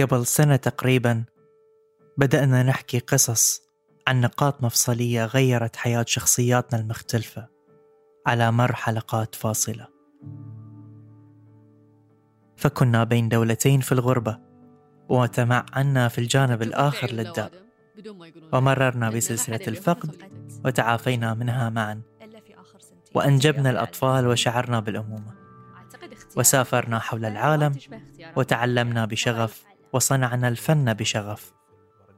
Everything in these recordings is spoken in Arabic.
قبل سنة تقريبا بدأنا نحكي قصص عن نقاط مفصلية غيرت حياة شخصياتنا المختلفة على مر حلقات فاصلة. فكنا بين دولتين في الغربة وتمعنا في الجانب الآخر للدار. ومررنا بسلسلة الفقد وتعافينا منها معا. وأنجبنا الأطفال وشعرنا بالأمومة. وسافرنا حول العالم وتعلمنا بشغف. وصنعنا الفن بشغف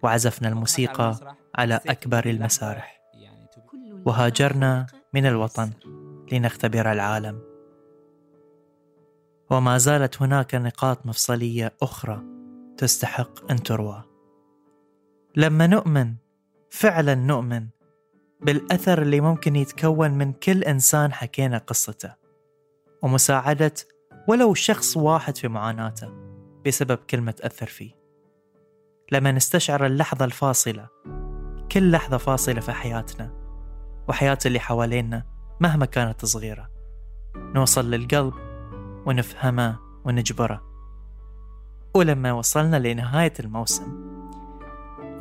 وعزفنا الموسيقى على أكبر المسارح. وهاجرنا من الوطن لنختبر العالم. وما زالت هناك نقاط مفصلية أخرى تستحق أن تروى. لما نؤمن فعلا نؤمن بالأثر اللي ممكن يتكون من كل إنسان حكينا قصته ومساعدة ولو شخص واحد في معاناته. بسبب كلمة أثر فيه. لما نستشعر اللحظة الفاصلة كل لحظة فاصلة في حياتنا وحياة اللي حوالينا مهما كانت صغيرة نوصل للقلب ونفهمه ونجبره. ولما وصلنا لنهاية الموسم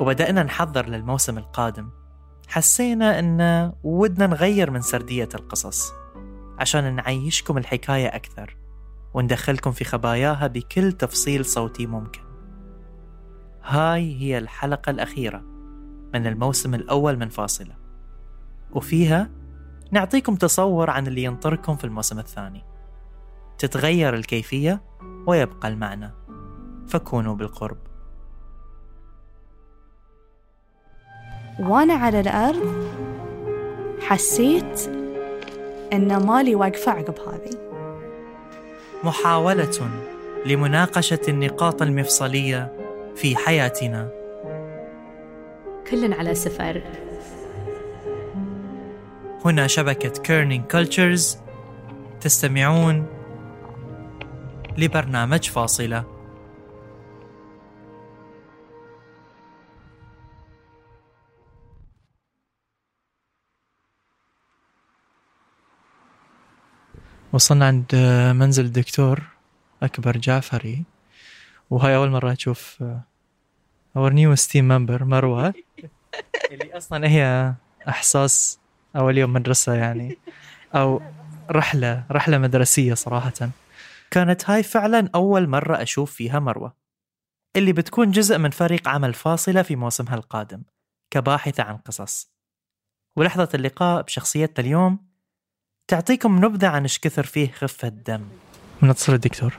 وبدأنا نحضر للموسم القادم حسينا أن ودنا نغير من سردية القصص عشان نعيشكم الحكاية أكثر. وندخلكم في خباياها بكل تفصيل صوتي ممكن. هاي هي الحلقة الأخيرة من الموسم الأول من فاصلة. وفيها نعطيكم تصور عن اللي ينطركم في الموسم الثاني. تتغير الكيفية ويبقى المعنى. فكونوا بالقرب. وأنا على الأرض حسيت إن حالي واقفة عقب هذه. محاولة لمناقشة النقاط المفصلية في حياتنا. كل على سفر. هنا شبكة Kerning Cultures تستمعون لبرنامج فاصلة. وصلنا عند منزل الدكتور أكبر جعفري وهاي أول مرة أشوف our newest team member مروة. اللي أصلا هي إحساس أول يوم مدرسة يعني أو رحلة رحلة مدرسية صراحة. كانت هاي فعلا أول مرة أشوف فيها مروة اللي بتكون جزء من فريق عمل فاصلة في موسمها القادم كباحثة عن قصص. ولحظة اللقاء بشخصيتها اليوم تعطيكم نبذة عن إيش كثر فيه خفة دم بنتصل الدكتور.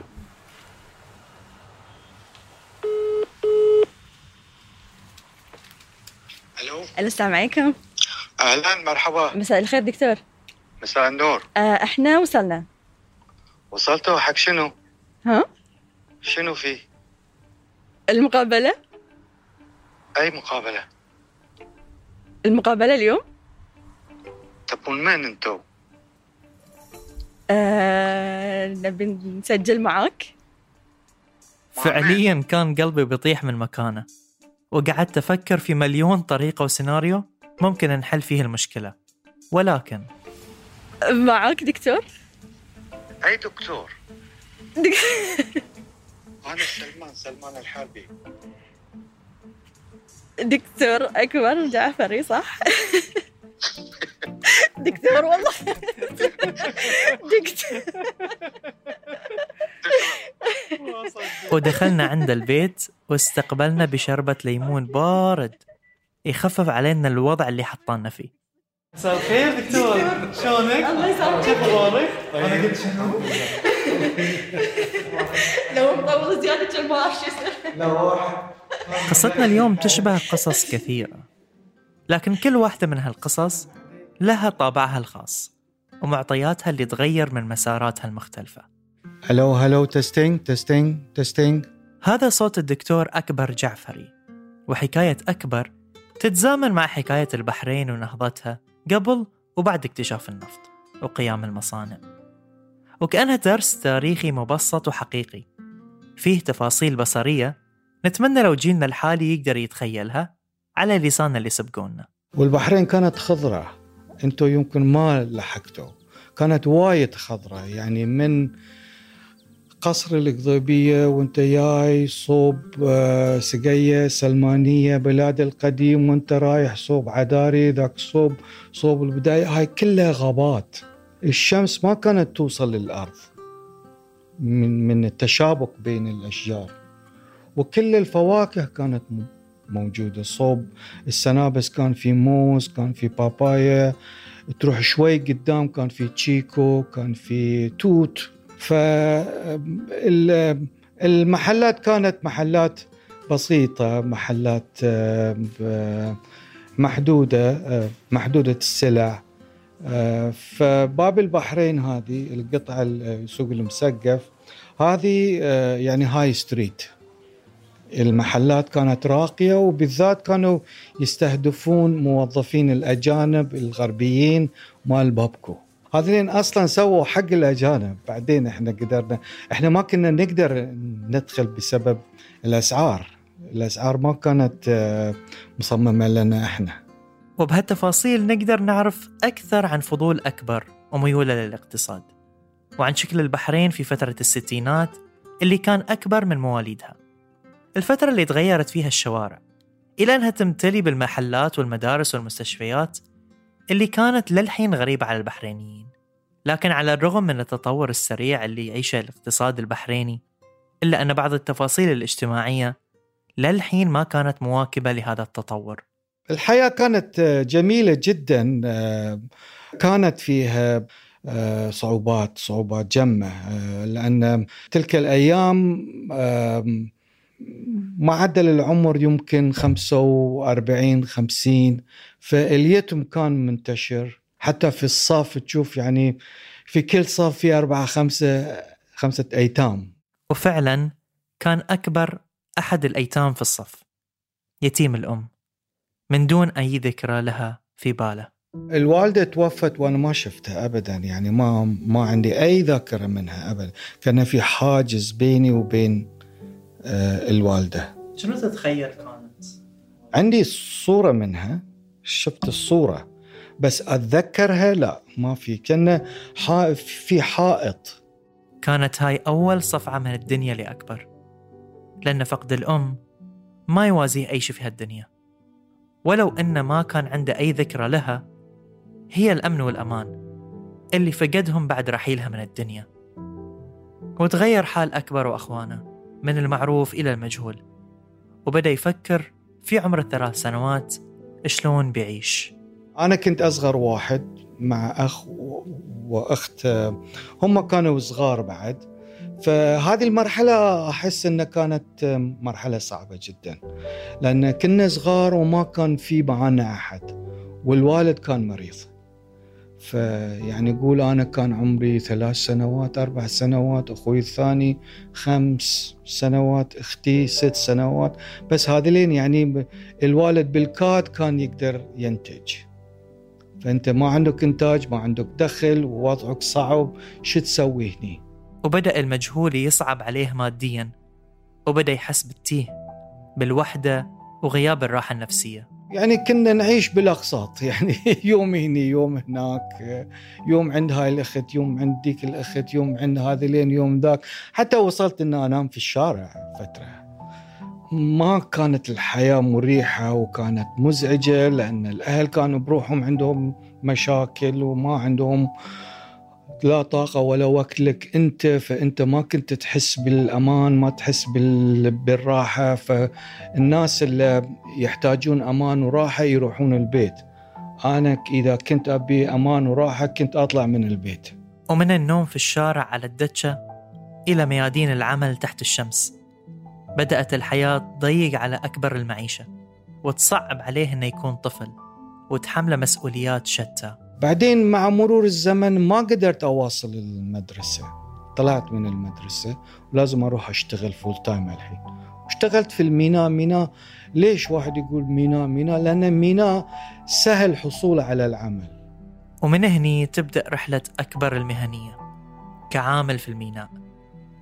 ألو؟ ألو السلام عليكم. أهلا مرحبا. مساء الخير دكتور. مساء النور. آه إحنا وصلنا. وصلتوا؟ حق شنو؟ ها؟ شنو فيه؟ المقابلة؟ أي مقابلة؟ المقابلة اليوم؟ تبون من أنتو؟ آه نبي نسجل معاك. فعليا كان قلبي بيطيح من مكانه وقعدت أفكر في مليون طريقة وسيناريو ممكن نحل فيه المشكلة. ولكن معاك دكتور؟ أي دكتور؟ دك- أنا سلمان سلمان الحربي. دكتور أكبر جعفري صح؟ دكتور والله. دكتور. ودخلنا عند البيت واستقبلنا بشربة ليمون بارد. يخفف علينا الوضع اللي حطانا فيه. مساء الخير دكتور. شلونك؟ الله يسامحك كيف أخبارك؟ أنا قلت شنو؟ لو مطول زيادة كان ما أعرف شو يصير قصتنا اليوم تشبه قصص كثيرة. لكن كل واحدة من هالقصص لها طابعها الخاص ومعطياتها اللي تغير من مساراتها المختلفة. ألو hello testing testing testing هذا صوت الدكتور أكبر جعفري وحكاية أكبر تتزامن مع حكاية البحرين ونهضتها قبل وبعد اكتشاف النفط وقيام المصانع. وكأنها درس تاريخي مبسط وحقيقي فيه تفاصيل بصرية نتمنى لو جيلنا الحالي يقدر يتخيلها على لسان اللي سبقونا. والبحرين كانت خضراء انتو يمكن ما لحقتوا. كانت وايد خضراء يعني من قصر القضيبية وانت جاي صوب آه، سقية سلمانية بلاد القديم وانت رايح صوب عداري ذاك صوب صوب البداية هاي كلها غابات. الشمس ما كانت توصل للأرض من من التشابك بين الأشجار. وكل الفواكه كانت موجودة. صوب السنابس كان في موز كان في بابايا. تروح شوي قدام كان في تشيكو كان في توت. فالمحلات كانت محلات بسيطة محلات محدودة محدودة السلع. فباب البحرين هذه القطعة السوق المسقف هذه يعني هاي ستريت. المحلات كانت راقية وبالذات كانوا يستهدفون موظفين الأجانب الغربيين مال بابكو. هذين أصلا سووا حق الأجانب. بعدين إحنا قدرنا إحنا ما كنا نقدر ندخل بسبب الأسعار. الأسعار ما كانت آه، مصممة لنا إحنا. وبهالتفاصيل نقدر نعرف أكثر عن فضول أكبر وميولة للاقتصاد وعن شكل البحرين في فترة الستينات اللي كان أكبر من مواليدها. الفترة اللي تغيرت فيها الشوارع إلى أنها تمتلي بالمحلات والمدارس والمستشفيات اللي كانت للحين غريبة على البحرينيين. لكن على الرغم من التطور السريع اللي يعيشه الاقتصاد البحريني إلا أن بعض التفاصيل الاجتماعية للحين ما كانت مواكبة لهذا التطور. الحياة كانت جميلة جدا كانت فيها صعوبات صعوبات جمة لأن تلك الأيام معدل العمر يمكن 45 50 فاليتم كان منتشر. حتى في الصف تشوف يعني في كل صف في أربعة خمسة خمسة أيتام. وفعلا كان أكبر أحد الأيتام في الصف يتيم الأم من دون أي ذكرى لها في باله. الوالدة توفت وأنا ما شفتها أبدا يعني ما ما عندي أي ذاكرة منها أبدا. كان في حاجز بيني وبين آه، الوالدة. شنو تتخيل كانت؟ عندي صورة منها. شفت الصورة. بس أتذكرها؟ لا ما في. كان في حائط. كانت هاي أول صفعة من الدنيا لأكبر. لأن فقد الأم ما يوازيه أي شيء في هالدنيا. ولو أنه ما كان عنده أي ذكرى لها هي الأمن والأمان اللي فقدهم بعد رحيلها من الدنيا. وتغير حال أكبر وأخوانه. من المعروف إلى المجهول. وبدأ يفكر في عمر الثلاث سنوات شلون بيعيش. أنا كنت أصغر واحد مع أخ وأخت هم كانوا صغار بعد. فهذه المرحلة أحس أنها كانت مرحلة صعبة جدا لأن كنا صغار وما كان في معانا أحد والوالد كان مريض. فيعني يقول أنا كان عمري ثلاث سنوات أربع سنوات أخوي الثاني خمس سنوات أختي ست سنوات. بس هذلين يعني الوالد بالكاد كان يقدر ينتج. فأنت ما عندك إنتاج ما عندك دخل ووضعك صعب شو تسوي هني؟ وبدأ المجهول يصعب عليه ماديا وبدأ يحس بالتيه بالوحدة وغياب الراحة النفسية. يعني كنا نعيش بالأقساط. يعني يوم هني يوم هناك يوم عند هاي الأخت يوم عند ديك الأخت يوم عند هذين يوم ذاك. حتى وصلت ان أنام في الشارع فترة. ما كانت الحياة مريحة وكانت مزعجة لأن الأهل كانوا بروحهم عندهم مشاكل وما عندهم لا طاقة ولا وقت لك أنت فأنت ما كنت تحس بالأمان ما تحس بالراحة. فالناس اللي يحتاجون أمان وراحة يروحون البيت. أنا إذا كنت أبي أمان وراحة كنت أطلع من البيت. ومن النوم في الشارع على الدجة إلى ميادين العمل تحت الشمس بدأت الحياة تضيق على أكبر المعيشة وتصعب عليه أنه يكون طفل وتحمله مسؤوليات شتى. بعدين مع مرور الزمن ما قدرت أواصل المدرسة. طلعت من المدرسة ولازم أروح أشتغل full time الحين. اشتغلت في الميناء. ميناء ليش واحد يقول ميناء؟ ميناء لأن ميناء سهل حصول على العمل. ومن هني تبدأ رحلة أكبر المهنية كعامل في الميناء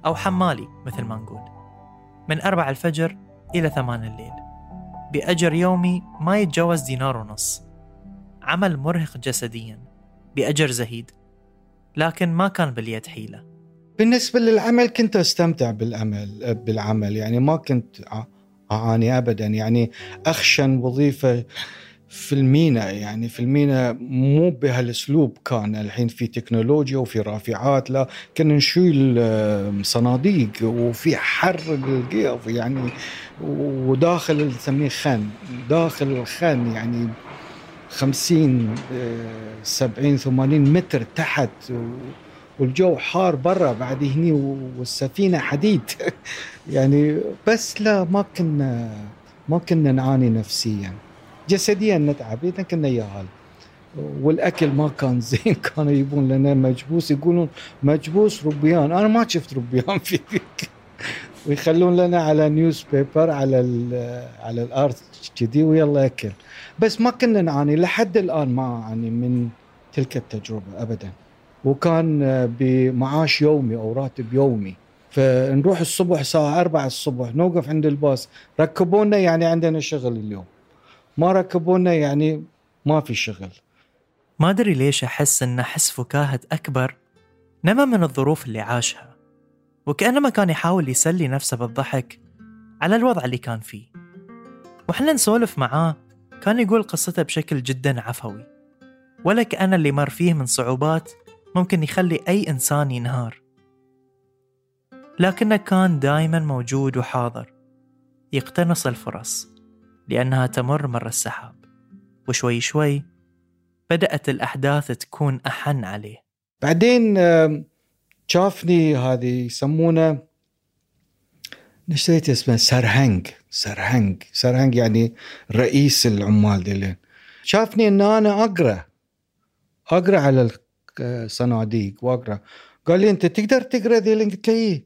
أو حمالي مثل ما نقول. من أربع الفجر إلى ثمان الليل. بأجر يومي ما يتجاوز دينار ونص. عمل مرهق جسديا بأجر زهيد لكن ما كان باليد حيلة. بالنسبة للعمل كنت أستمتع بالعمل بالعمل يعني ما كنت أعاني ابدا. يعني اخشن وظيفه في المينا يعني في المينا مو بهالأسلوب كان. الحين في تكنولوجيا وفي رافعات لا كنا نشيل صناديق وفي حر القيف يعني وداخل نسميه خن داخل الخن يعني 50 70 80 متر تحت والجو حار برا بعد هني والسفينة حديد. يعني بس لا ما كنا ما كنا نعاني نفسيا. جسديا نتعب إذا كنا ياهل والأكل ما كان زين كانوا يجيبون لنا مجبوس يقولون مجبوس ربيان أنا ما شفت ربيان في ذيك. ويخلون لنا على نيوز بيبر على على الأرض كذي ويلا أكل. بس ما كنا نعاني لحد الآن ما أعاني من تلك التجربة ابدا. وكان بمعاش يومي أو راتب يومي. فنروح الصبح الساعة 4 الصبح نوقف عند الباص. ركبونا يعني عندنا شغل اليوم. ما ركبونا يعني ما في شغل. ما أدري ليش أحس أن حس فكاهة أكبر. نما من الظروف اللي عاشها. وكأنما كان يحاول يسلي نفسه بالضحك على الوضع اللي كان فيه. وحنا نسولف معاه كان يقول قصته بشكل جدا عفوي. ولا كأن اللي مر فيه من صعوبات ممكن يخلي أي إنسان ينهار. لكنه كان دائما موجود وحاضر يقتنص الفرص لأنها تمر مر السحاب وشوي شوي بدأت الأحداث تكون أحن عليه. بعدين شافني هذه يسمونه نسيت اسمه سرهنج سرهنج سرهنج يعني رئيس العمال ديلين. شافني إن أنا أقرأ. أقرأ على الصناديق وأقرأ. قال لي أنت تقدر تقرأ ديلين؟ قلت له إيه؟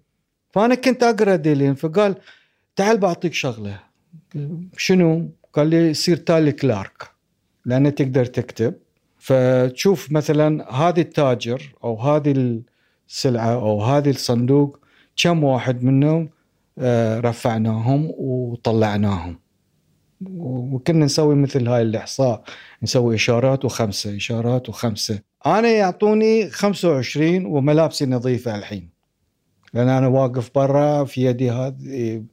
فأنا كنت أقرأ ديلين. فقال تعال بعطيك شغلة. شنو؟ قال لي صير تالي كلارك. لأن تقدر تكتب. فتشوف مثلا هذه التاجر أو هذه السلعة أو هذه الصندوق كم واحد منهم رفعناهم وطلعناهم. وكنا نسوي مثل هاي الإحصاء نسوي إشارات وخمسة إشارات وخمسة. أنا يعطوني 25 وملابسي نظيفة الحين. لأن أنا واقف برا في يدي هذه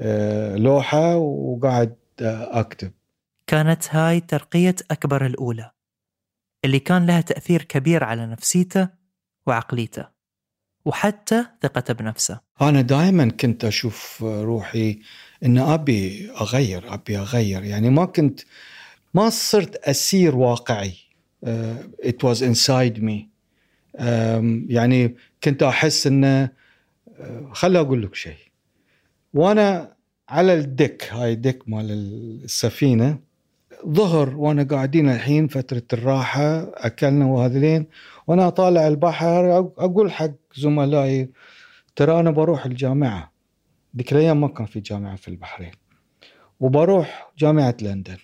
آه، لوحة وقاعد آه، أكتب. كانت هاي ترقية أكبر الأولى اللي كان لها تأثير كبير على نفسيته وعقليته. وحتى ثقته بنفسه. أنا دائما كنت أشوف روحي إن أبي أغير أبي أغير. يعني ما كنت ما صرت أسير واقعي. it was inside me يعني كنت أحس انه خلي أقول لك شيء. وأنا على ال deck هاي deck مال السفينة ظهر وأنا قاعدين الحين فترة الراحة أكلنا وهذلين وأنا طالع البحر أقول حق زملائي ترى أنا بروح الجامعة. ذيك الأيام ما كان في جامعة في البحرين. وبروح جامعة لندن.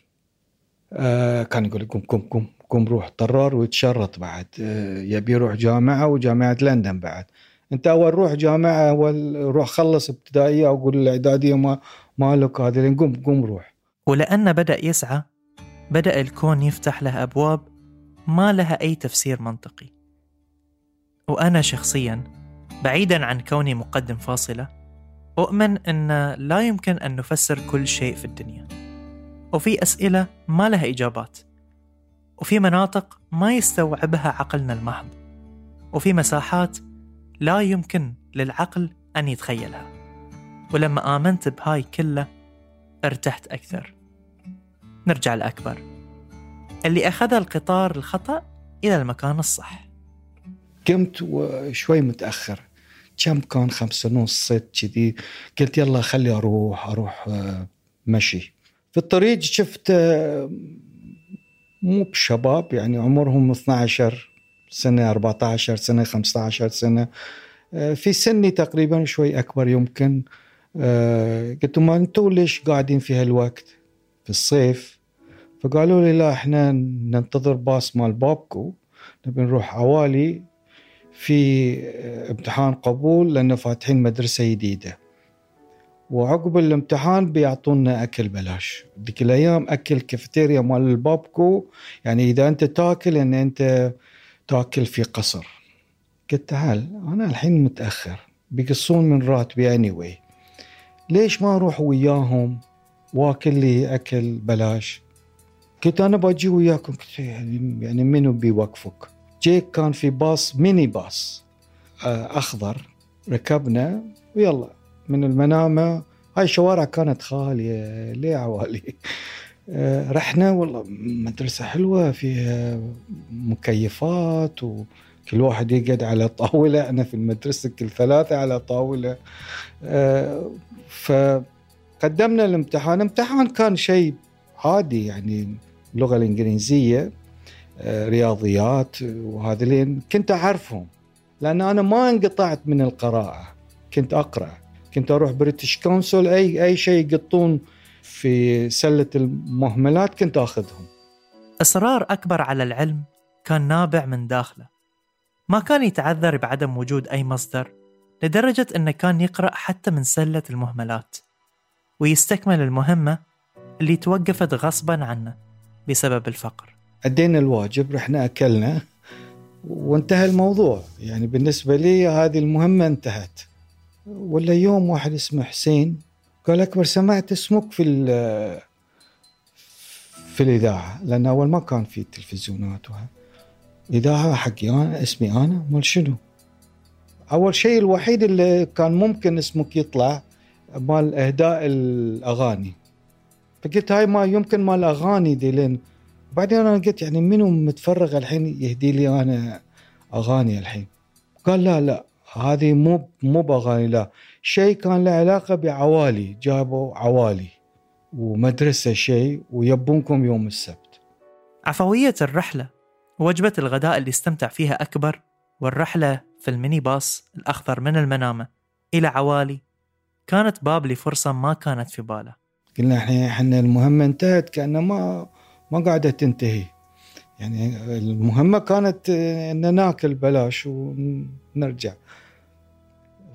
آه كان يقول قم قم قم قم روح طرار ويتشرط بعد. آه يبي يروح جامعة وجامعة لندن بعد. أنت أول روح جامعة أول روح خلص ابتدائية. أقول الإعدادية ما مالك هذا قم قم روح. ولأنه بدأ يسعى بدأ الكون يفتح له أبواب ما لها أي تفسير منطقي. وأنا شخصيا بعيدا عن كوني مقدم فاصلة أؤمن أن لا يمكن أن نفسر كل شيء في الدنيا. وفي أسئلة ما لها إجابات. وفي مناطق ما يستوعبها عقلنا المحض. وفي مساحات لا يمكن للعقل أن يتخيلها. ولما آمنت بهاي كله ارتحت أكثر. نرجع الأكبر. اللي أخذ القطار الخطأ إلى المكان الصح. قمت شوي متأخر. كم كان؟ خمسة ونص ست كذي. قلت يلا خلي أروح أروح آه، مشي. في الطريق شفت آه، مو بشباب يعني عمرهم 12 سنة 14 سنة 15 سنة. آه، في سني تقريبا شوي أكبر يمكن. قلت ما أنتم ليش قاعدين في هالوقت؟ في الصيف. فقالوا لي لا إحنا ننتظر باص مال بابكو نبي نروح عوالي في امتحان قبول لأنه فاتحين مدرسة جديدة. وعقب الامتحان بيعطونا أكل بلاش. ذيك الأيام أكل كافيتيريا مال البابكو يعني إذا أنت تاكل أن أنت تاكل في قصر. قلت تعال أنا الحين متأخر بيقصون من راتبي اني anyway. ليش ما أروح وياهم وآكل لي أكل بلاش؟ قلت أنا باجي وياكم يعني, يعني منو بيوقفك جيك كان في باص ميني باص اخضر ركبنا ويلا من المنامه. هاي الشوارع كانت خاليه ليه عوالي رحنا والله مدرسه حلوة فيها مكيفات وكل واحد يقعد على طاوله. أنا في المدرسة كل ثلاثة على طاوله. آه، فقدمنا الامتحان. الامتحان كان شيء عادي يعني اللغة الإنجليزية آه، رياضيات وهذولين كنت أعرفهم. لأن أنا ما انقطعت من القراءة. كنت أقرأ. كنت أروح British Council أي أي شيء يقطون في سلة المهملات كنت أخذهم. إصرار أكبر على العلم كان نابع من داخله. ما كان يتعذر بعدم وجود أي مصدر لدرجة إنه كان يقرأ حتى من سلة المهملات. ويستكمل المهمة اللي توقفت غصبا عنه. بسبب الفقر. أدينا الواجب رحنا أكلنا وانتهى الموضوع. يعني بالنسبة لي هذه المهمة انتهت. ولا يوم واحد اسمه حسين قال أكبر سمعت اسمك في في الإذاعة لأن أول ما كان في تلفزيونات وها. إذاعة حقي أنا اسمي أنا. مال شنو؟ أول شيء الوحيد اللي كان ممكن اسمك يطلع مال إهداء الأغاني. فقلت هاي ما يمكن مال أغاني دي لين بعدين أنا قلت يعني منو متفرغ الحين يهدي لي أنا أغاني الحين؟ قال لا لا هذه مو مو بأغاني لا. شيء كان له علاقة بعوالي جابوا عوالي ومدرسة شيء ويبونكم يوم السبت. عفوية الرحلة وجبة الغداء اللي استمتع فيها أكبر والرحلة في الميني باص الأخضر من المنامة إلى عوالي كانت باب لفرصة ما كانت في باله. قلنا إحنا إحنا المهمة انتهت كانه ما ما قاعدة تنتهي. يعني المهمة كانت إن ناكل بلاش ونرجع.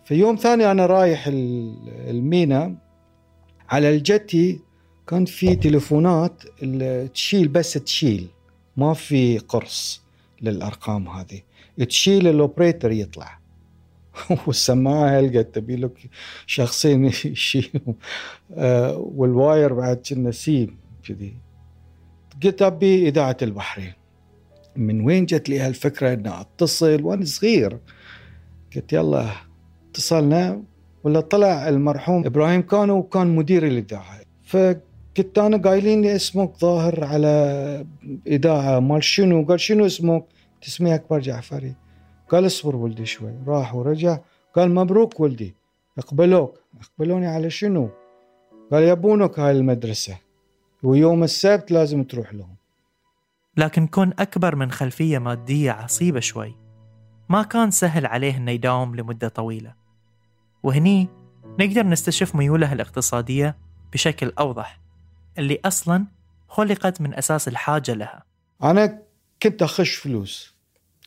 في يوم ثاني أنا رايح المينا. على الجتي كان في تليفونات تشيل بس تشيل ما في قرص للأرقام هذه. تشيل الأوبريتر يطلع. والسماعة هلقت تبي لك شخصين يشيلوا آه، وال wire بعد كنا سيم كذي. قلت أبي إذاعة البحرين. من وين جت لي هالفكرة ان أتصل وأنا صغير؟ قلت يلا اتصلنا ولا طلع المرحوم إبراهيم كانو وكان مدير الإذاعة. فقلت أنا قايلين لي اسمك ظاهر على إذاعة مال شنو؟ قال شنو اسمك؟ اسمي أكبر جعفري. قال اصبر ولدي شوي. راح ورجع. قال مبروك ولدي. اقبلوك. اقبلوني على شنو؟ قال يبونك هاي المدرسة. ويوم السبت لازم تروح لهم. لكن كون أكبر من خلفية مادية عصيبة شوي. ما كان سهل عليه إنه يداوم لمدة طويلة. وهني نقدر نستشف ميوله الاقتصادية بشكل أوضح. اللي أصلا خلقت من أساس الحاجة لها. أنا كنت أخش فلوس.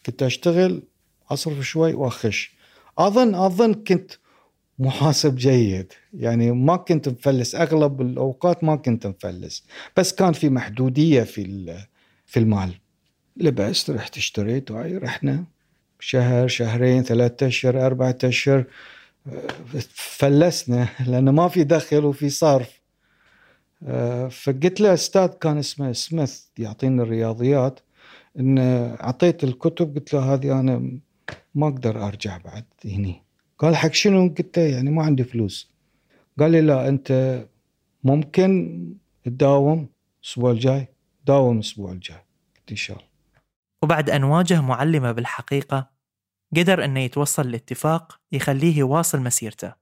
كنت أشتغل أصرف شوي وأخش. أظن أظن كنت محاسب جيد. يعني ما كنت مفلس. أغلب الأوقات ما كنت مفلس. بس كان في محدودية في في المال. لبست رحت اشتريت. وهاي رحنا شهر شهرين ثلاثة أشهر أربعة أشهر. فلسنا لأنه ما في دخل وفي صرف. فقلت له أستاذ كان اسمه سميث يعطينا الرياضيات. ان أعطيت الكتب. قلت له هذه أنا ما أقدر أرجع بعد هني. قال حق شنو؟ قلت يعني ما عندي فلوس. قال لي لا أنت ممكن تداوم الأسبوع الجاي؟ داوم الأسبوع الجاي قلت إن شاء الله. وبعد أن واجه معلمه بالحقيقة قدر إنه يتوصل لاتفاق يخليه يواصل مسيرته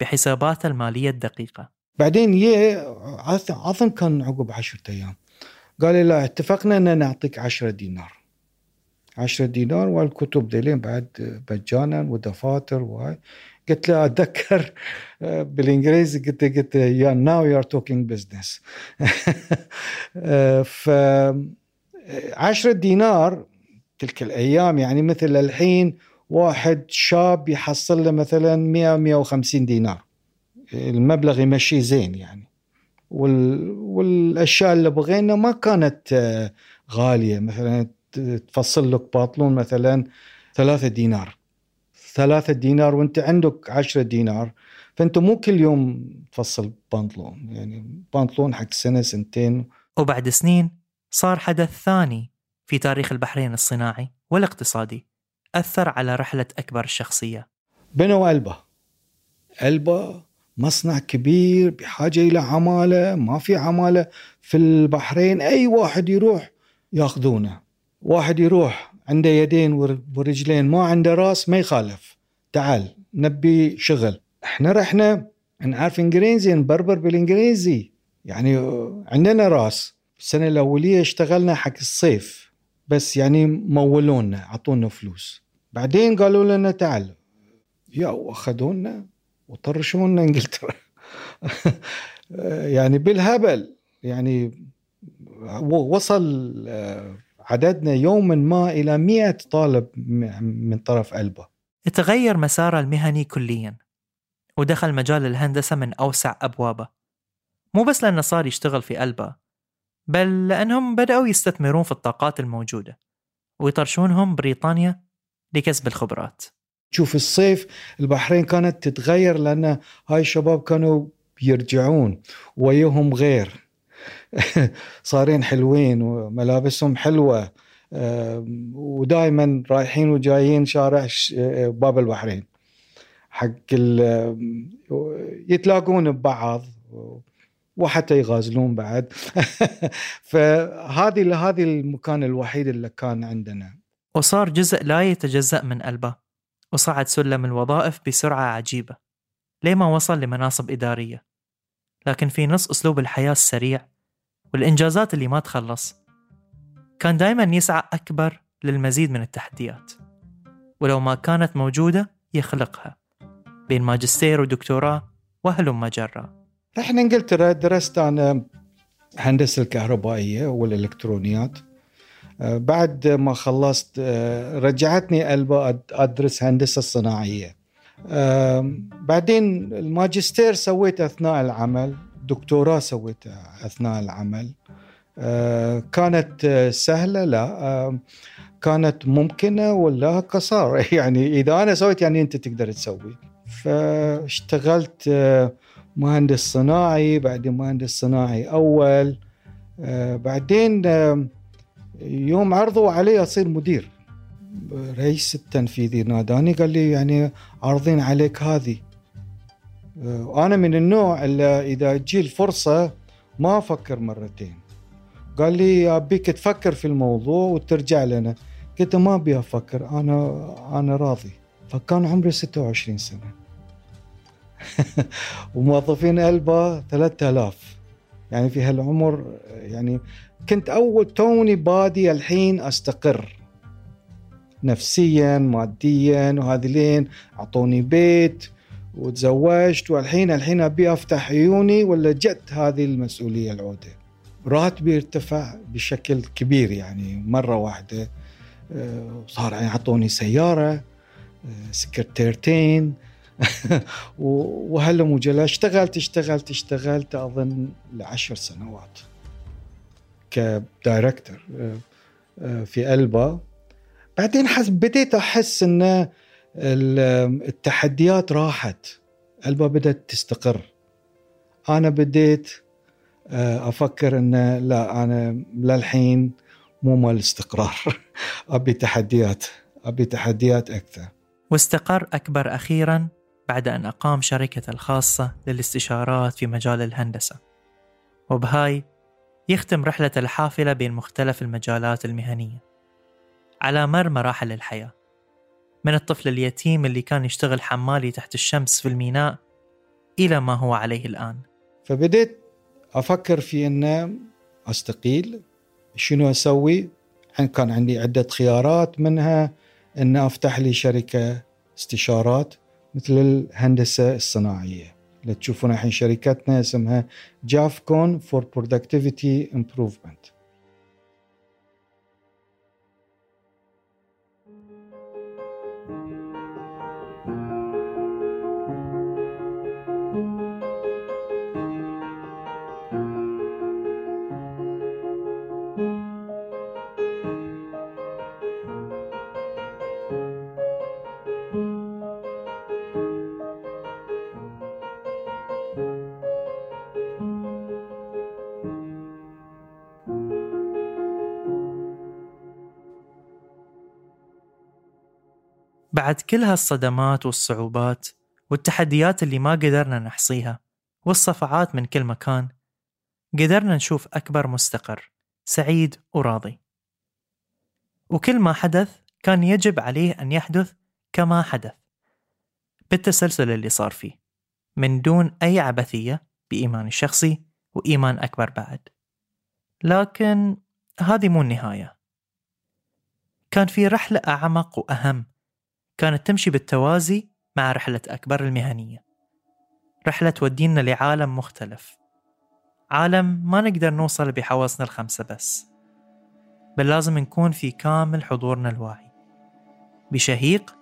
بحساباته المالية الدقيقة. بعدين يه اظن كان عقب عشرة أيام. قال لي لا اتفقنا إن نعطيك عشرة دينار. 10 دينار والكتب ذيلين بعد مجانا ودفاتر وهاي قلت له أتذكر آه، بالإنجليزي قلت قلت yeah now you are talking business ف 10 دينار تلك الأيام يعني مثل الحين واحد شاب يحصل له مثلا 100 150 دينار. المبلغ يمشي زين يعني. وال... والأشياء اللي بغينا ما كانت آه، غالية. مثلا تفصل لك باطلون مثلا ثلاثة دينار. ثلاثة دينار وانت عندك عشرة دينار فانت مو كل يوم تفصل بنطلون يعني بنطلون حق سنة سنتين. وبعد سنين صار حدث ثاني في تاريخ البحرين الصناعي والاقتصادي أثر على رحلة أكبر الشخصية بنوا ألبا. ألبا مصنع كبير بحاجة إلى عمالة ما في عمالة في البحرين أي واحد يروح ياخذونه. واحد يروح عنده يدين ورجلين ما عنده راس ما يخالف. تعال نبي شغل. إحنا رحنا نعرف إنجليزي نبربر بالإنجليزي. يعني عندنا راس. السنة الأولية اشتغلنا حق الصيف. بس يعني مولونا عطونا فلوس. بعدين قالوا لنا تعال. يا أخذونا وطرشونا إنجلترا. يعني بالهبل. يعني وصل آه، عددنا يوما ما إلى مئة طالب من طرف ألبا. تغير مسارة المهني كليا ودخل مجال الهندسة من أوسع أبوابه. مو بس لأنه صار يشتغل في ألبا بل لأنهم بدأوا يستثمرون في الطاقات الموجودة ويطرشونهم بريطانيا لكسب الخبرات. شوف الصيف البحرين كانت تتغير لأن هاي الشباب كانوا يرجعون ويهم غير. صارين حلوين وملابسهم حلوة ودائما رايحين وجايين شارع باب البحرين. حق يتلاقون ببعض وحتى يغازلون بعد. فهذه هذه المكان الوحيد اللي كان عندنا. وصار جزء لا يتجزأ من ألبا وصعد سلم الوظائف بسرعة عجيبة لما وصل لمناصب إدارية؟ لكن في نص أسلوب الحياة السريع. والإنجازات اللي ما تخلص. كان دائما يسعى أكبر للمزيد من التحديات ولو ما كانت موجودة يخلقها بين ماجستير ودكتوراه وهلم جرا رحنا إنجلترا درست أنا هندسة الكهربائية والإلكترونيات. بعد ما خلصت رجعتني ألبا أدرس هندسة صناعية. بعدين الماجستير سويت أثناء العمل. دكتوراه سويتها أثناء العمل. آه، كانت سهلة لا كانت ممكنة ولا قصار يعني إذا أنا سويت يعني أنت تقدر تسوي. فاشتغلت مهندس صناعي بعدين مهندس صناعي أول بعدين يوم عرضوا علي أصير مدير. رئيس التنفيذي ناداني قال لي يعني عارضين عليك هذه. وأنا من النوع اللي إذا تجي الفرصة ما أفكر مرتين. قال لي أبيك تفكر في الموضوع وترجع لنا. قلت ما أبي أفكر أنا أنا راضي. فكان عمري 26 سنة. وموظفين ألبا 3000 يعني في هالعمر يعني كنت أول توني بادي الحين أستقر. نفسيا ماديا وهذه لين أعطوني بيت. وتزوجت والحين الحين أبي أفتح عيوني ولا جت هذه المسؤولية العودة؟ راتبي ارتفع بشكل كبير يعني مرة واحدة آه، صار يعطوني سيارة آه، سكرتيرتين وهلا مجلة اشتغلت اشتغلت اشتغلت أظن لعشر سنوات كدايركتور آه، في ألبا. بعدين حس بديت أحس أن التحديات راحت. ألبا بدأت تستقر. أنا بديت آه، أفكر أن لا أنا للحين مو مال استقرار. أبي تحديات أبي تحديات أكثر. واستقر أكبر أخيرا بعد أن أقام شركة الخاصة للاستشارات في مجال الهندسة. وبهاي يختم رحلة الحافلة بين مختلف المجالات المهنية. على مر مراحل الحياة. من الطفل اليتيم اللي كان يشتغل حمالي تحت الشمس في الميناء إلى ما هو عليه الآن. فبديت أفكر في أن أستقيل شنو أسوي؟ كان عندي عدة خيارات منها أن أفتح لي شركة استشارات مثل الهندسة الصناعية. اللي تشوفون الحين شركتنا اسمها جافكون for productivity improvement بعد كل هالصدمات والصعوبات والتحديات اللي ما قدرنا نحصيها والصفعات من كل مكان قدرنا نشوف أكبر مستقر سعيد وراضي. وكل ما حدث كان يجب عليه أن يحدث كما حدث بالتسلسل اللي صار فيه من دون أي عبثية بإيماني الشخصي وإيمان أكبر بعد. لكن هذه مو النهاية. كان في رحلة أعمق وأهم كانت تمشي بالتوازي مع رحلة أكبر المهنية. رحلة تودينا لعالم مختلف. عالم ما نقدر نوصل بحواسنا الخمسة بس بل لازم نكون في كامل حضورنا الواعي. بشهيق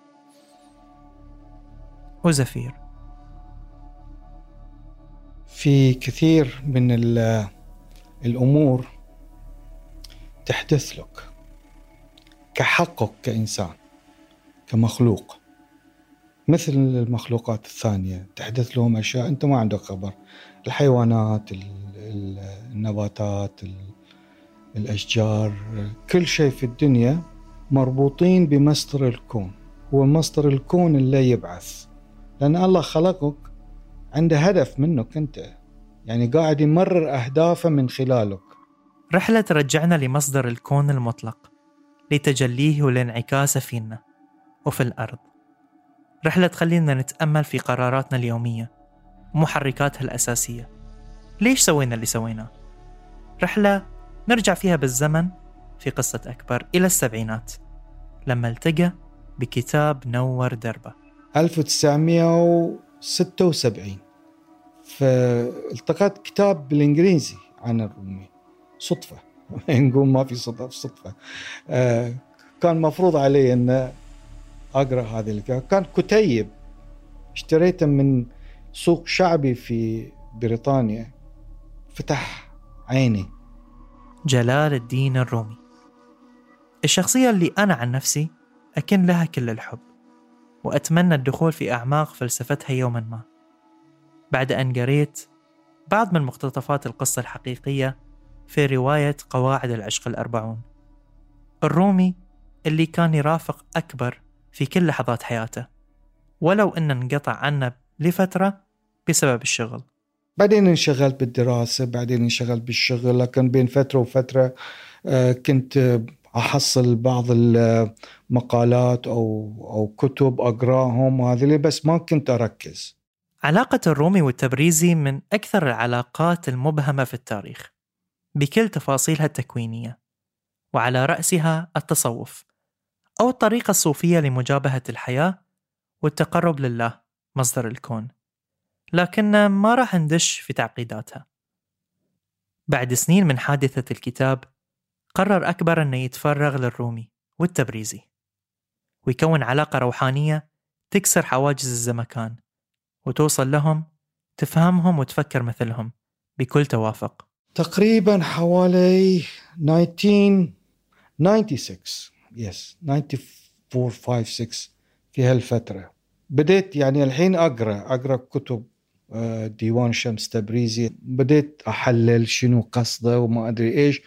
وزفير. في كثير من الأمور تحدث لك كحقك كإنسان. كمخلوق. مثل المخلوقات الثانية تحدث لهم أشياء أنت ما عندك خبر. الحيوانات النباتات الأشجار كل شيء في الدنيا مربوطين بمصدر الكون. هو مصدر الكون اللي يبعث. لأن الله خلقك عنده هدف منك أنت. يعني قاعد يمرر أهدافه من خلالك. رحلة ترجعنا لمصدر الكون المطلق لتجليه والانعكاس فينا. وفي الأرض. رحلة تخلينا نتأمل في قراراتنا اليومية ومحركاتها الأساسية. ليش سوينا اللي سويناه؟ رحلة نرجع فيها بالزمن في قصة أكبر إلى السبعينات لما التقى بكتاب نور دربه. 1976 فالتقيت كتاب بالإنجليزي عن الرومي. صدفة. نقول ما في صدفة صدفة. آه كان مفروض علي أن أقرأ هذه الكتاب. كان كتيب اشتريته من سوق شعبي في بريطانيا. فتح عيني. جلال الدين الرومي. الشخصية اللي أنا عن نفسي أكن لها كل الحب وأتمنى الدخول في أعماق فلسفتها يوما ما. بعد أن قريت بعض من مقتطفات القصة الحقيقية في رواية قواعد العشق الأربعون. الرومي اللي كان يرافق أكبر في كل لحظات حياته. ولو أن انقطع عنا لفترة بسبب الشغل. بعدين انشغلت بالدراسة بعدين انشغلت بالشغل لكن بين فترة وفترة آه، كنت أحصل بعض المقالات أو أو كتب أقراهم وهذه بس ما كنت أركز. علاقة الرومي والتبريزي من أكثر العلاقات المبهمة في التاريخ بكل تفاصيلها التكوينية وعلى رأسها التصوف. أو الطريقة الصوفية لمجابهة الحياة والتقرب لله مصدر الكون. لكن ما راح ندش في تعقيداتها. بعد سنين من حادثة الكتاب قرر أكبر أنه يتفرغ للرومي والتبريزي ويكون علاقة روحانية تكسر حواجز الزمكان وتوصل لهم تفهمهم وتفكر مثلهم بكل توافق. تقريبا حوالي 1996 يس 94 5 6 في هالفترة. بديت يعني الحين أقرأ أقرأ كتب آه، ديوان شمس تبريزي. بديت أحلل شنو قصده وما أدري إيش.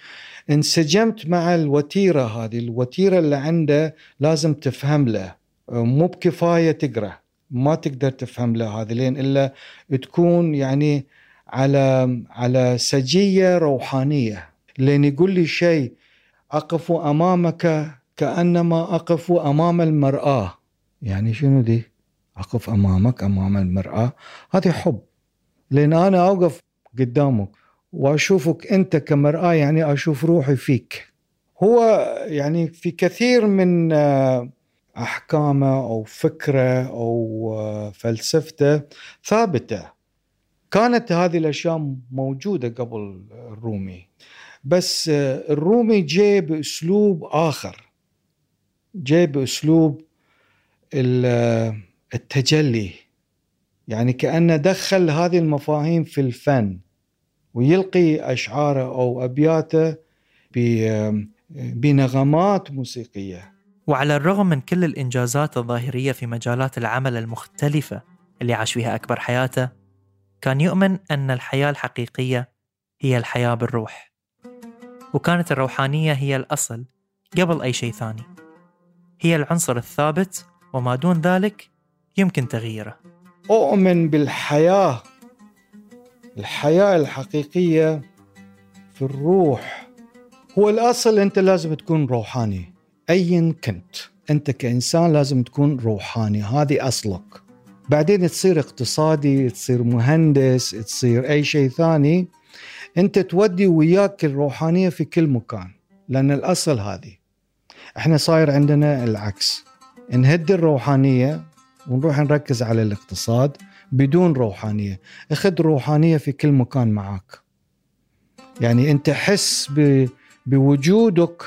انسجمت مع الوتيرة هذه. الوتيرة اللي عنده لازم تفهم له. مو بكفاية تقرأ. ما تقدر تفهم له هذه لين إلا تكون يعني على على سجية روحانية. لين يقول لي شيء اقف أمامك كأنما أقف أمام المرأة. يعني شنو دي؟ أقف أمامك أمام المرأة. هذه حب. لأن أنا أوقف قدامك وأشوفك أنت كمرأة يعني أشوف روحي فيك. هو يعني في كثير من آه، أحكامه أو فكره أو آه، فلسفته ثابتة. كانت هذه الأشياء موجودة قبل الرومي. بس آه، الرومي جاء بأسلوب آخر. جاء باسلوب التجلي. يعني كأنه دخل هذه المفاهيم في الفن ويلقي أشعاره أو أبياته بنغمات موسيقية. وعلى الرغم من كل الإنجازات الظاهرية في مجالات العمل المختلفة اللي عاش فيها أكبر حياته كان يؤمن أن الحياة الحقيقية هي الحياة بالروح وكانت الروحانية هي الأصل قبل أي شيء ثاني. هي العنصر الثابت وما دون ذلك يمكن تغييره. أؤمن بالحياة الحياة الحقيقية في الروح. هو الأصل أنت لازم تكون روحاني أيا كنت. أنت كإنسان لازم تكون روحاني هذه أصلك. بعدين تصير اقتصادي تصير مهندس تصير أي شيء ثاني. أنت تودي وياك الروحانية في كل مكان لأن الأصل هذه. إحنا صاير عندنا العكس. نهدي الروحانية ونروح نركز على الاقتصاد بدون روحانية. اخذ روحانية في كل مكان معك يعني أنت حس بوجودك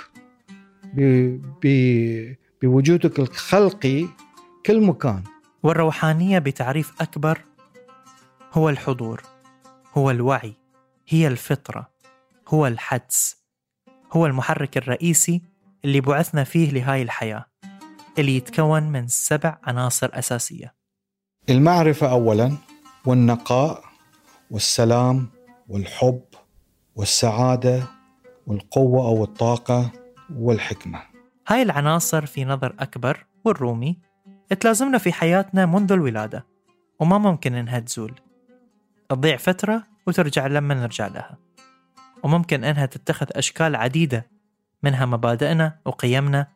بوجودك الخلقي كل مكان. والروحانية بتعريف أكبر هو الحضور هو الوعي هي الفطرة هو الحدس هو المحرك الرئيسي اللي بعثنا فيه لهاي الحياة اللي يتكون من سبع عناصر أساسية. المعرفة أولا والنقاء والسلام والحب والسعادة والقوة أو الطاقة والحكمة. هاي العناصر في نظر أكبر والرومي تلازمنا في حياتنا منذ الولادة وما ممكن إنها تزول. تضيع فترة وترجع لما نرجع لها. وممكن إنها تتخذ أشكال عديدة منها مبادئنا وقيمنا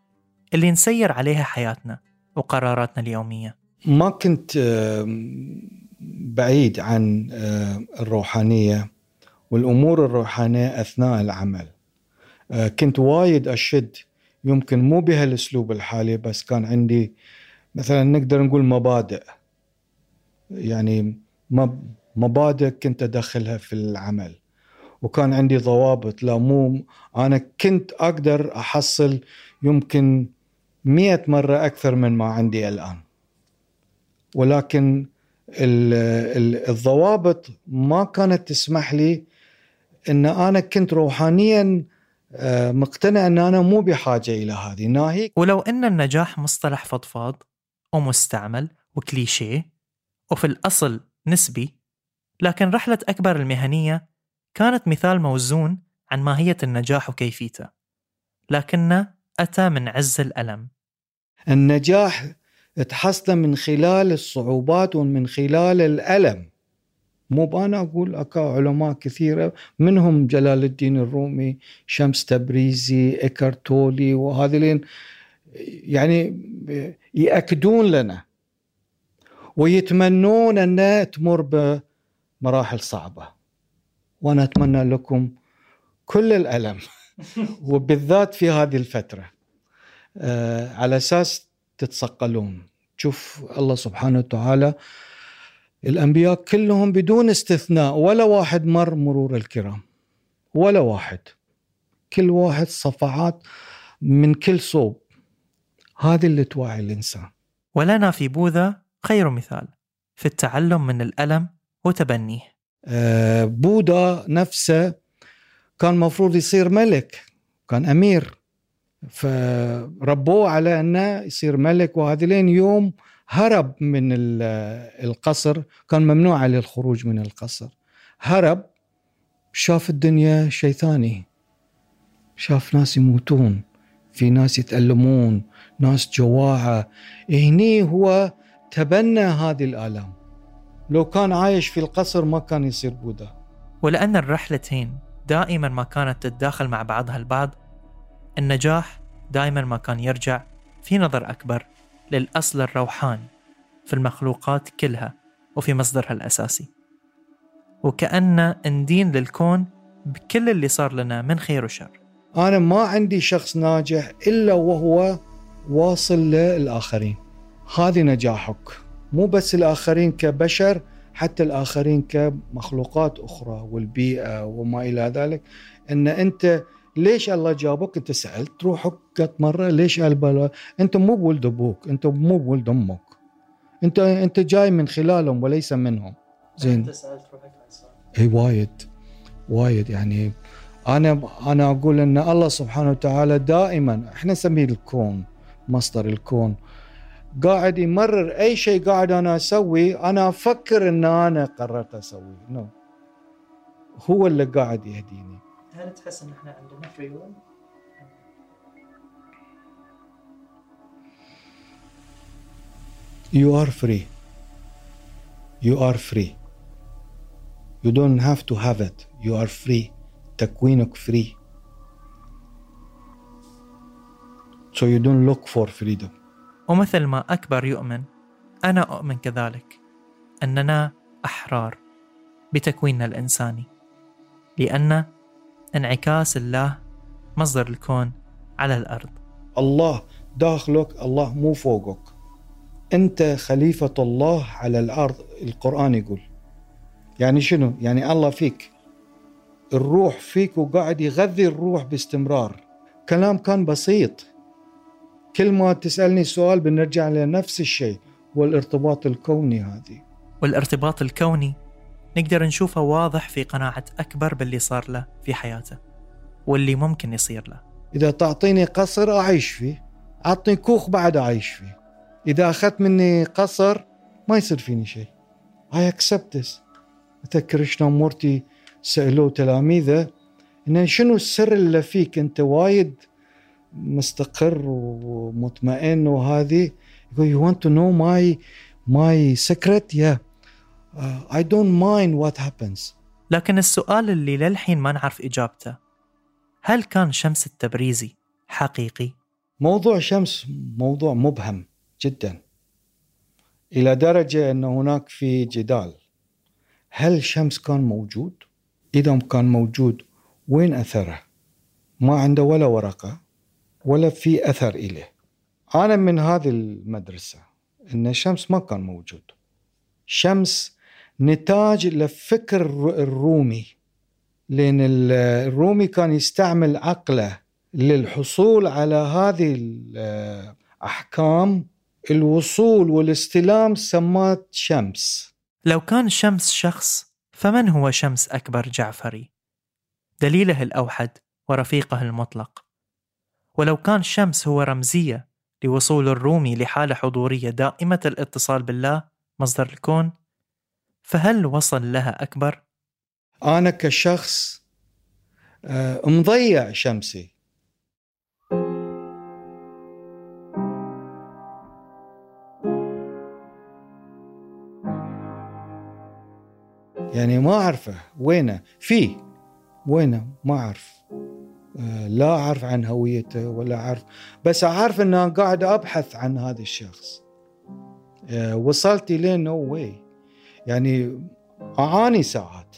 اللي نسير عليها حياتنا وقراراتنا اليومية. ما كنت بعيد عن الروحانية والأمور الروحانية أثناء العمل. كنت وايد أشد يمكن مو بهالأسلوب الحالي بس كان عندي مثلا نقدر نقول مبادئ. يعني مبادئ كنت أدخلها في العمل. وكان عندي ضوابط. لا مو أنا كنت أقدر أحصل يمكن مئة مرة أكثر من ما عندي الآن. ولكن الضوابط ما كانت تسمح لي إن أنا كنت روحانيا آه، مقتنع إن أنا مو بحاجة إلى هذه. ناهيك؟ ولو إن النجاح مصطلح فضفاض ومستعمل وكليشيه وفي الأصل نسبي لكن رحلة أكبر المهنية كانت مثال موزون عن ماهية النجاح وكيفيته لكنه أتى من عز الألم. النجاح تحصله من خلال الصعوبات ومن خلال الألم. مو أنا أقول أكا علماء كثيرة منهم جلال الدين الرومي شمس تبريزي إكرتولي وهذين يعني يأكدون لنا ويتمنون أن تمر بمراحل صعبة. وأنا أتمنى لكم كل الألم. وبالذات في هذه الفترة. آه، على أساس تتصقلون تشوف الله سبحانه وتعالى الأنبياء كلهم بدون استثناء ولا واحد مر مرور الكرام. ولا واحد. كل واحد صفعات من كل صوب. هذه اللي توعي الإنسان. ولنا في بوذا خير مثال. في التعلم من الألم وتبنيه. بوذا نفسه كان مفروض يصير ملك كان أمير. فربوه على أنه يصير ملك وهذين يوم هرب من القصر كان ممنوع عليه الخروج من القصر. هرب شاف الدنيا شيء ثاني شاف ناس يموتون في ناس يتألمون ناس جواعة هني هو تبنى هذه الآلام. لو كان عايش في القصر ما كان يصير بوذا ولأن الرحلتين دائما ما كانت تتداخل مع بعضها البعض النجاح دائما ما كان يرجع في نظر أكبر للأصل الروحاني في المخلوقات كلها وفي مصدرها الأساسي. وكأن ندين للكون بكل اللي صار لنا من خير وشر. أنا ما عندي شخص ناجح إلا وهو واصل للآخرين. هذه نجاحك. مو بس الآخرين كبشر حتى الآخرين كمخلوقات أخرى والبيئة وما إلى ذلك. أن أنت ليش الله جابك أنت سألت روحك قد مرة ليش البلا أنت مو بولد أبوك أنت مو بولد أمك. أنت أنت جاي من خلالهم وليس منهم. زين. أنت سألت روحك إي وايد وايد يعني. أنا أنا أقول إن الله سبحانه وتعالى دائما إحنا نسميه الكون مصدر الكون. قاعد يمرر أي شيء قاعد أنا أسوي أنا أفكر إن أنا قررت اسويه no هو اللي قاعد يهديني. هل تحس إن إحنا عندنا free you are free. You are free. You don't have to have it. You are free. تكوينك free. So you don't look for freedom. ومثل ما أكبر يؤمن أنا أؤمن كذلك أننا أحرار بتكويننا الإنساني لأن انعكاس الله مصدر الكون على الأرض. الله داخلك الله مو فوقك. أنت خليفة الله على الأرض القرآن يقول. يعني شنو؟ يعني الله فيك. الروح فيك وقاعد يغذي الروح باستمرار. كلام كان بسيط. كل ما تسألني سؤال بنرجع لنفس الشيء والارتباط الكوني هذه. والارتباط الكوني نقدر نشوفه واضح في قناعة أكبر باللي صار له في حياته واللي ممكن يصير له. إذا تعطيني قصر أعيش فيه عطني كوخ بعد أعيش فيه. إذا أخذت مني قصر ما يصير فيني شيء. I accept this. أتذكر كريشنا مورتي سألوه تلاميذه إن شنو السر اللي فيك؟ أنت وايد مستقر ومطمئن وهذه يقول you want to know my my secret yeah uh, I don't mind what happens لكن السؤال اللي للحين ما نعرف إجابته هل كان شمس التبريزي حقيقي؟ موضوع شمس موضوع مبهم جدا إلى درجة أن هناك في جدال هل شمس كان موجود؟ إذا كان موجود وين أثره؟ ما عنده ولا ورقة ولا في أثر إليه. أنا من هذه المدرسة أن الشمس ما كان موجود. شمس نتاج لفكر الرومي لأن الرومي كان يستعمل عقله للحصول على هذه الأحكام الوصول والاستلام سمات شمس. لو كان شمس شخص فمن هو شمس أكبر جعفري؟ دليله الأوحد ورفيقه المطلق. ولو كان شمس هو رمزية لوصول الرومي لحالة حضورية دائمة الاتصال بالله مصدر الكون فهل وصل لها أكبر؟ أنا كشخص آه، مضيع شمسي. يعني ما أعرفه وينه؟ فيه وينه؟ ما أعرف. آه، لا أعرف عن هويته ولا أعرف بس أعرف أن قاعد أبحث عن هذا الشخص. آه، وصلت إليه نو واي يعني أعاني ساعات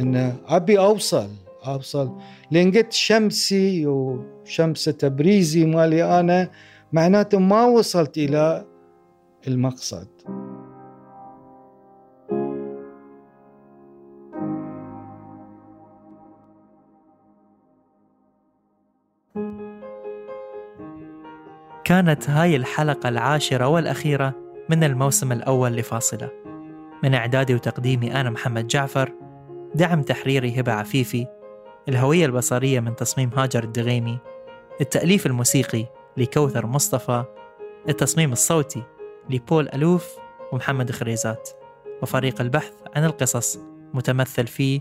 أن أبي أوصل أوصل. لأن قلت شمسي وشمس تبريزي مالي أنا معناته ما وصلت إلى المقصد. كانت هاي الحلقة العاشرة والأخيرة من الموسم الأول لفاصلة. من إعدادي وتقديمي أنا محمد جعفر دعم تحريري هبة عفيفي الهوية البصرية من تصميم هاجر الدغيمي التأليف الموسيقي لكوثر مصطفى التصميم الصوتي لبول ألوف ومحمد خريزات وفريق البحث عن القصص متمثل فيه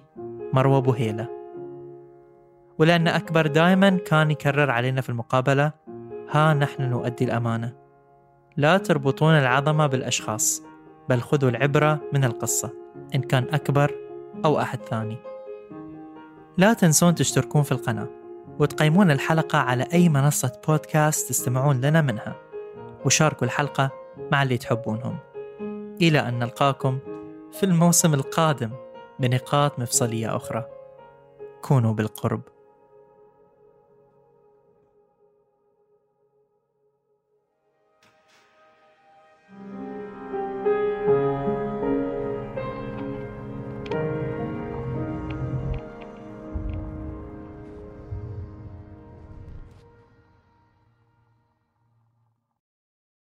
مروى بوهيلة. ولأن أكبر دائما كان يكرر علينا في المقابلة ها نحن نؤدي الأمانة. لا تربطون العظمة بالأشخاص بل خذوا العبرة من القصة إن كان أكبر أو أحد ثاني. لا تنسون تشتركون في القناة وتقيمون الحلقة على أي منصة بودكاست تستمعون لنا منها وشاركوا الحلقة مع اللي تحبونهم. إلى أن نلقاكم في الموسم القادم بنقاط مفصلية أخرى. كونوا بالقرب.